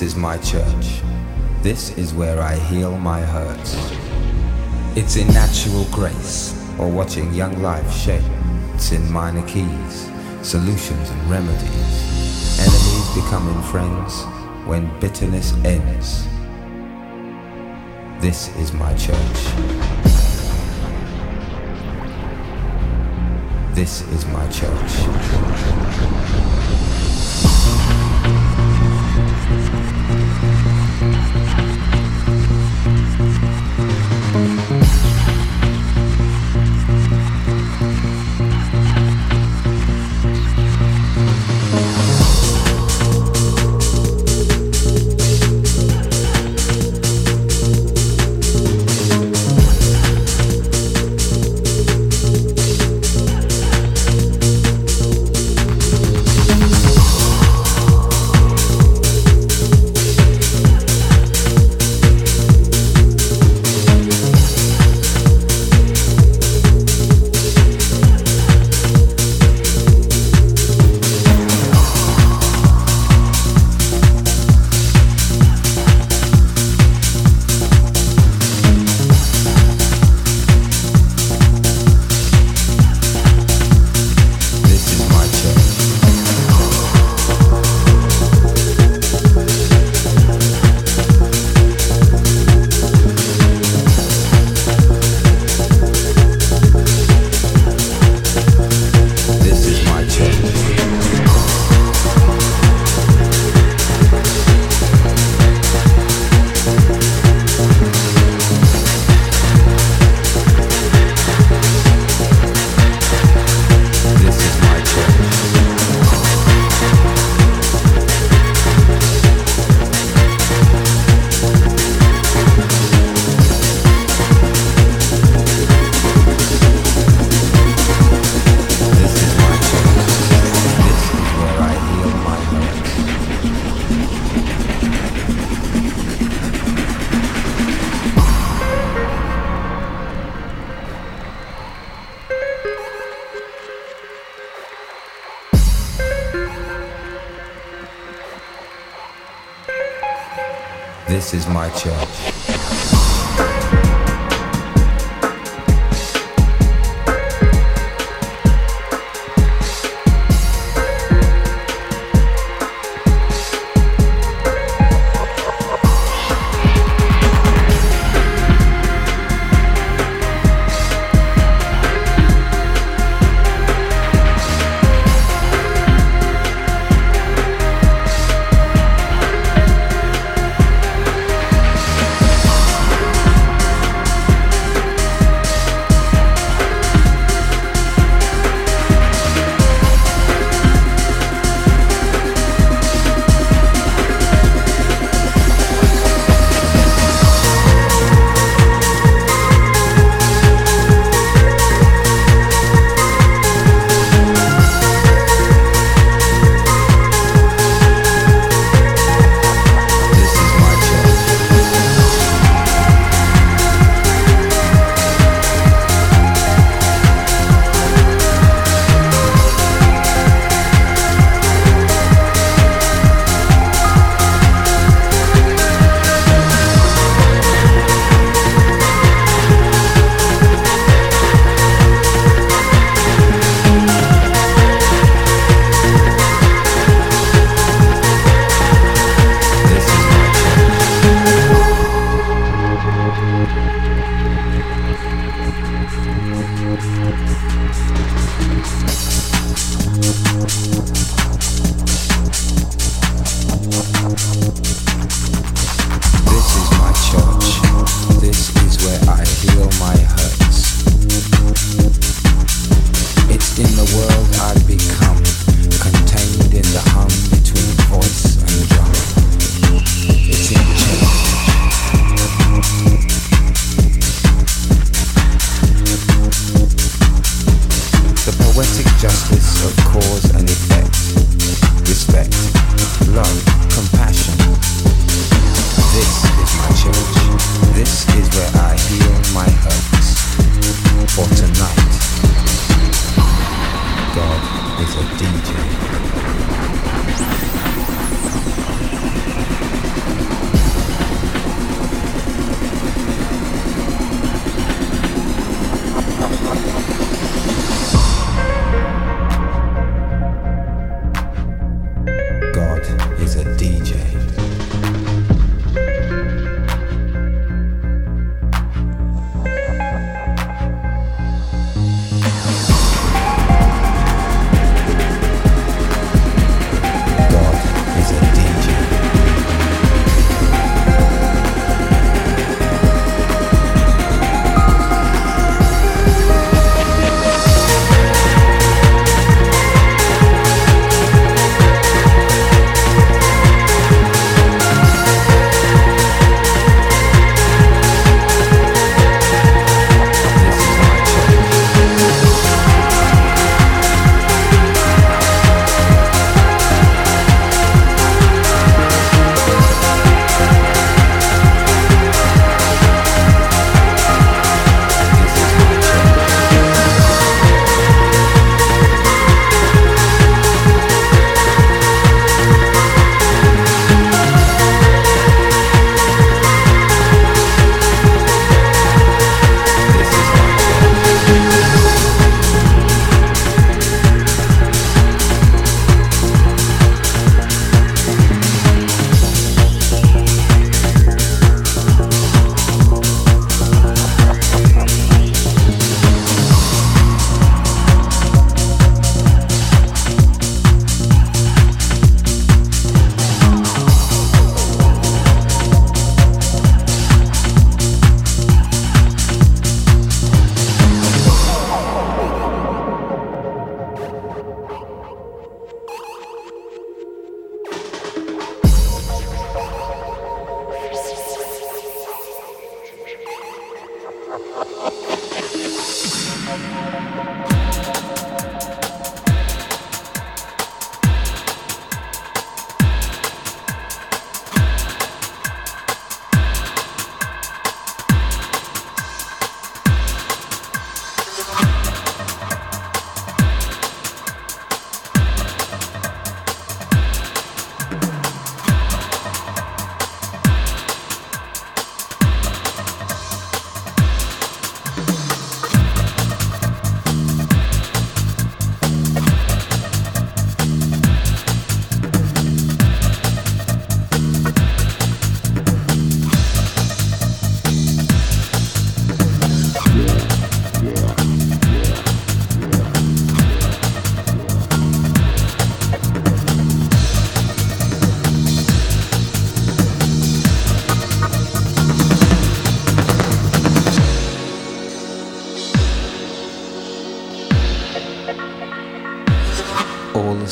This is my church. This is where I heal my hurts. It's in natural grace or watching young life shape. It's in minor keys, solutions and remedies. Enemies becoming friends when bitterness ends. This is my church. This is my church.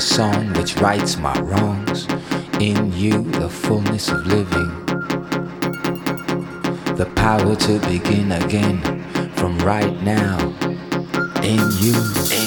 The song which rights my wrongs. In you, the fullness of living. The power to begin again from right now. In you.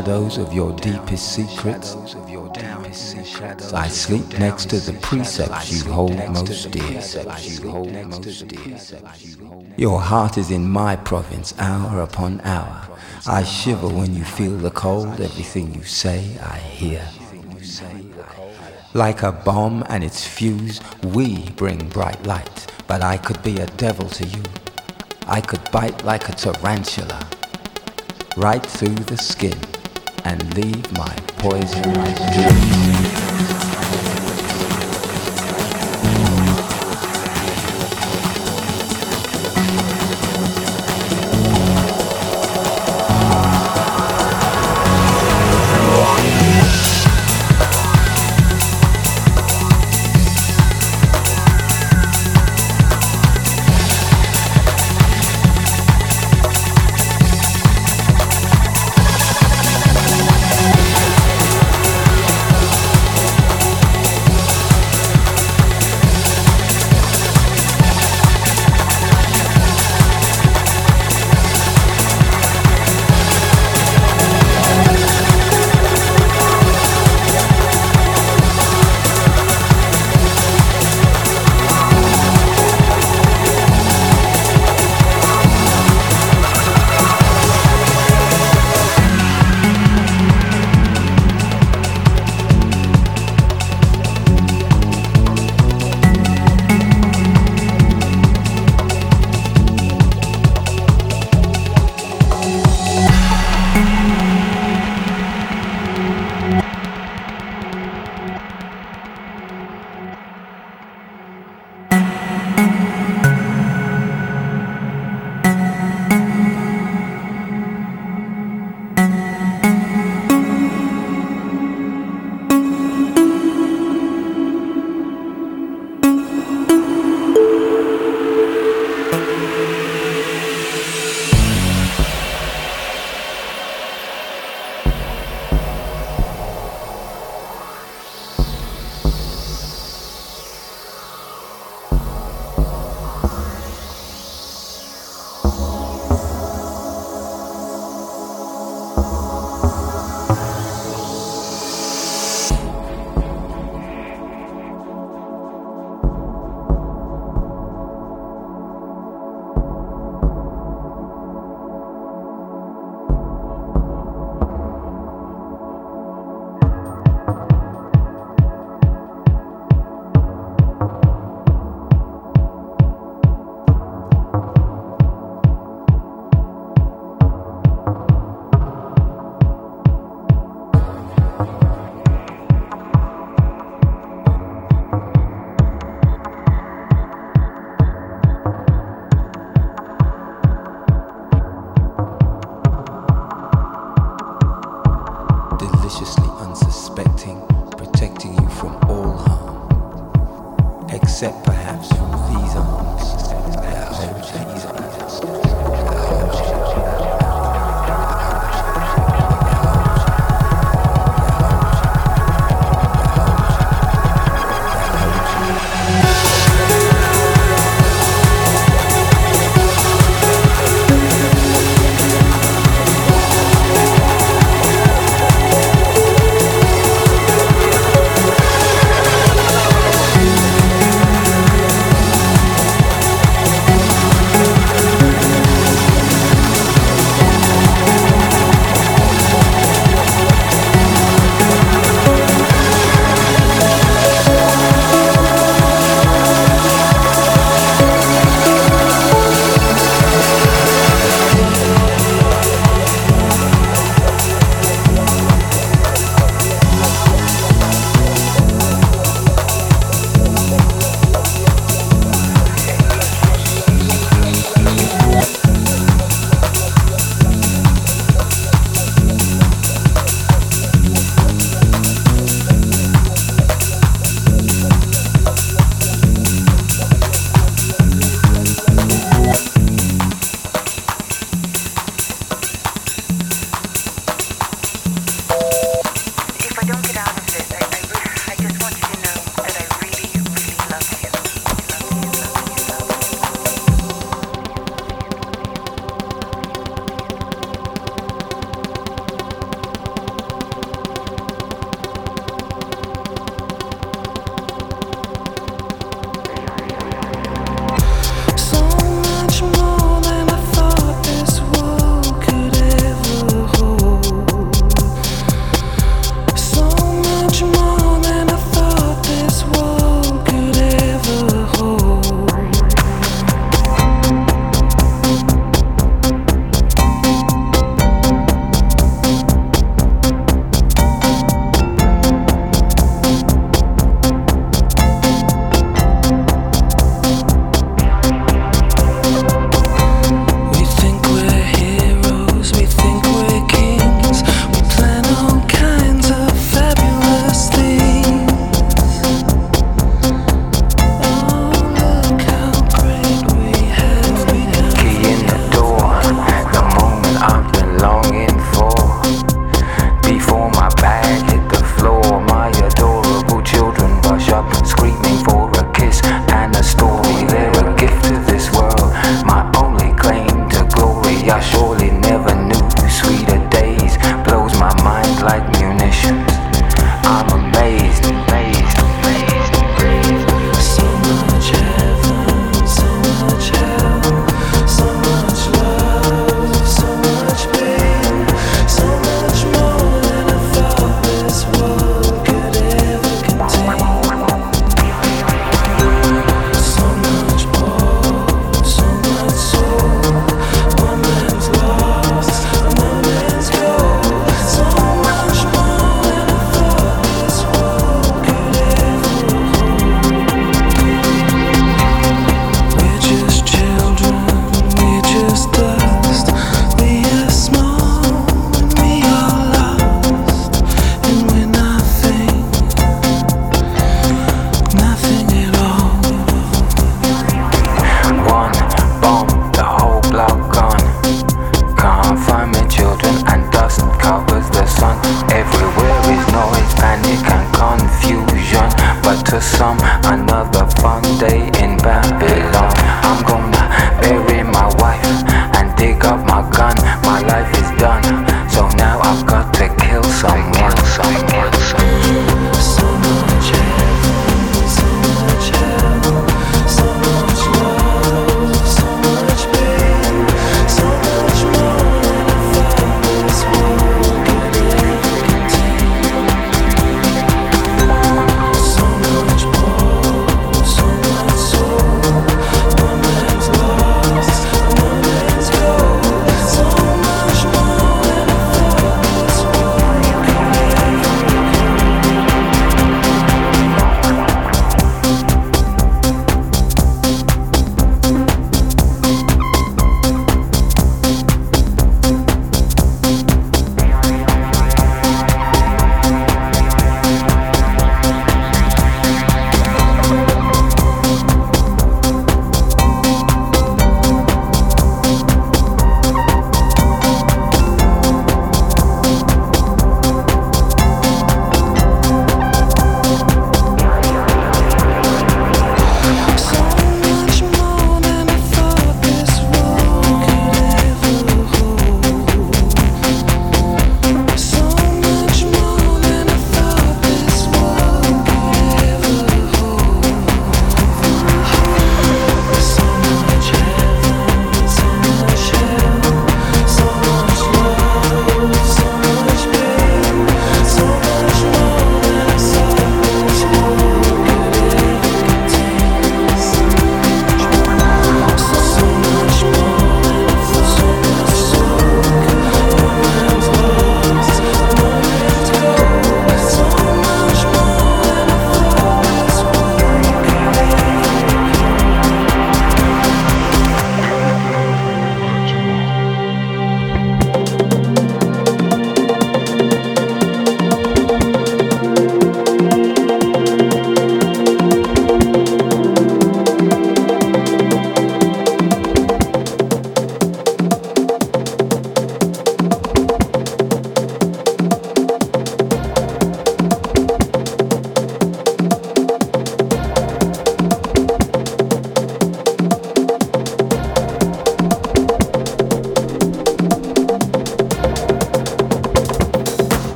Shadows of your deepest secrets. I sleep next to the precepts you hold most dear. Your heart is in my province, hour upon hour. I shiver when you feel the cold. Everything you say, I hear. Like a bomb and its fuse, we bring bright light. But I could be a devil to you. I could bite like a tarantula right through the skin and leave my poison dreams.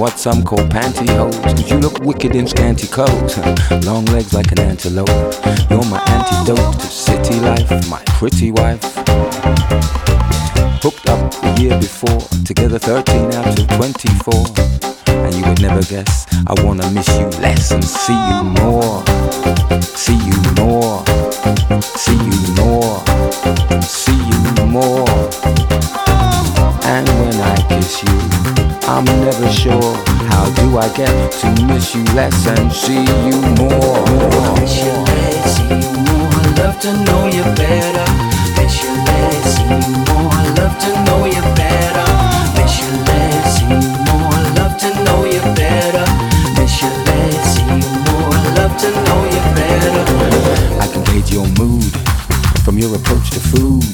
What some call pantyhose. Cause you look wicked in scanty clothes. Long legs like an antelope. You're my antidote to city life, my pretty wife. Hooked up the year before, together 13 out of 24 and you would never guess. I wanna miss you less and see you more. See you more. Get to miss you less and see you more? Miss you less, see you more. Love to know you better. Miss you less, see you more. Love to know you better. Miss you less, see you more. Love to know you better. Miss you less, see you more. Love to know you better. I can gauge your mood from your approach to food.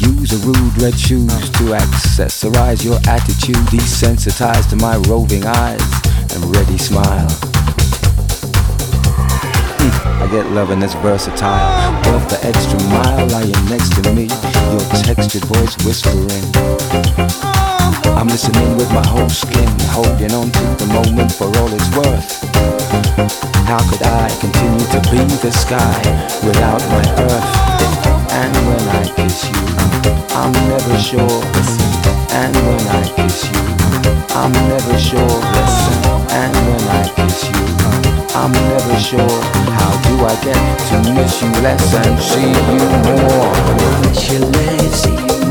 You use a rude red shoes to accessorize your attitude, desensitized to my roving eyes ready smile. Hmm, I get loving that's versatile, worth the extra mile lying next to me, your textured voice whispering. I'm listening with my whole skin, holding on to the moment for all it's worth. How could I continue to be the sky without my earth? And when I kiss you, I'm never sure. And when I kiss you, I'm never sure. Sure. How do I get to miss you less and see you more? You see you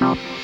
never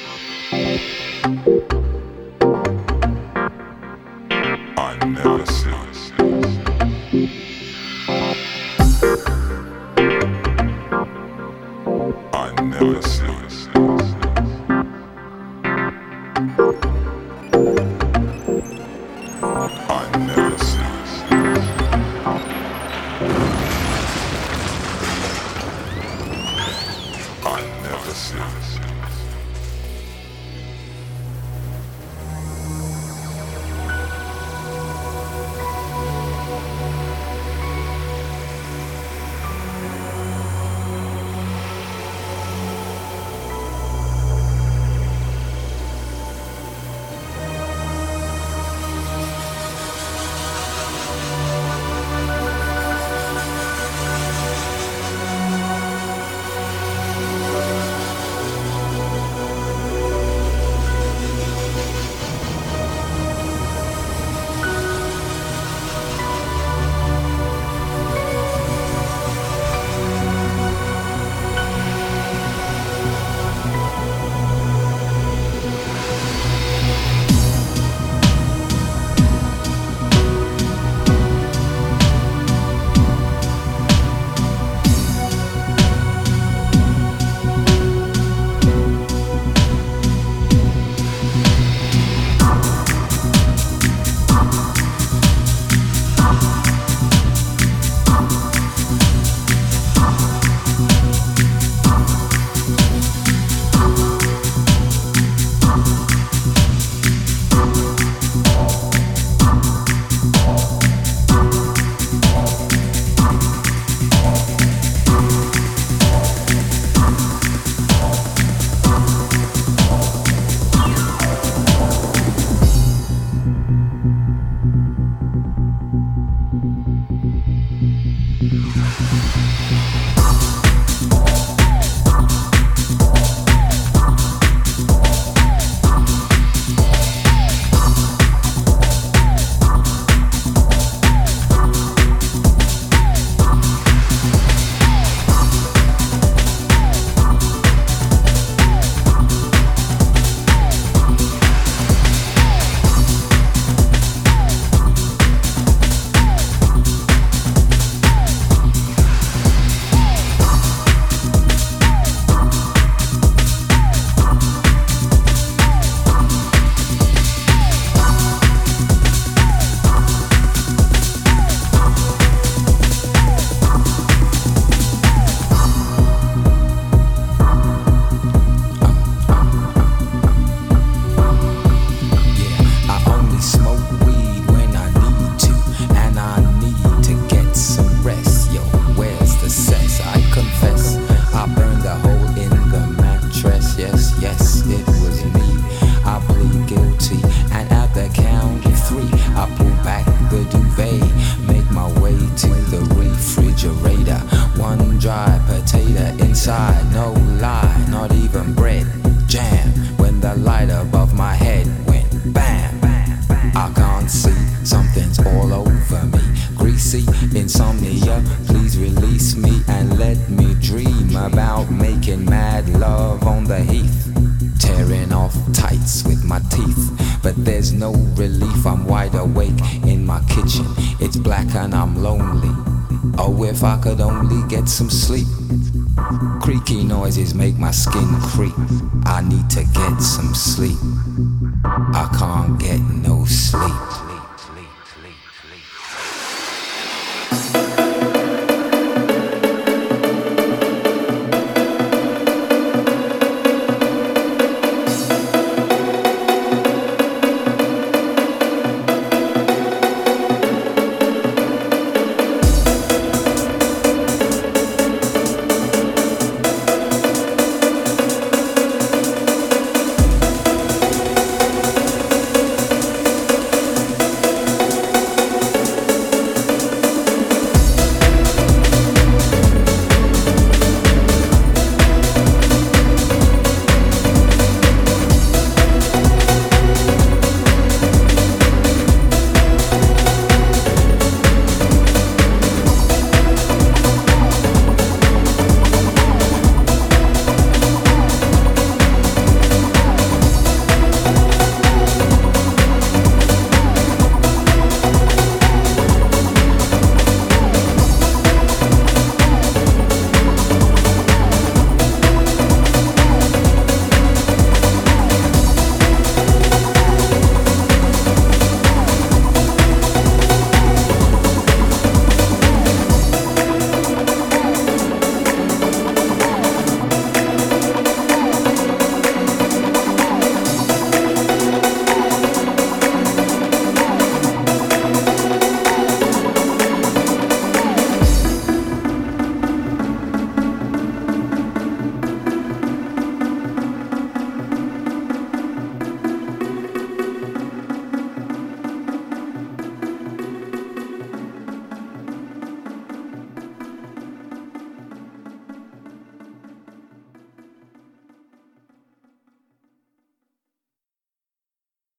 I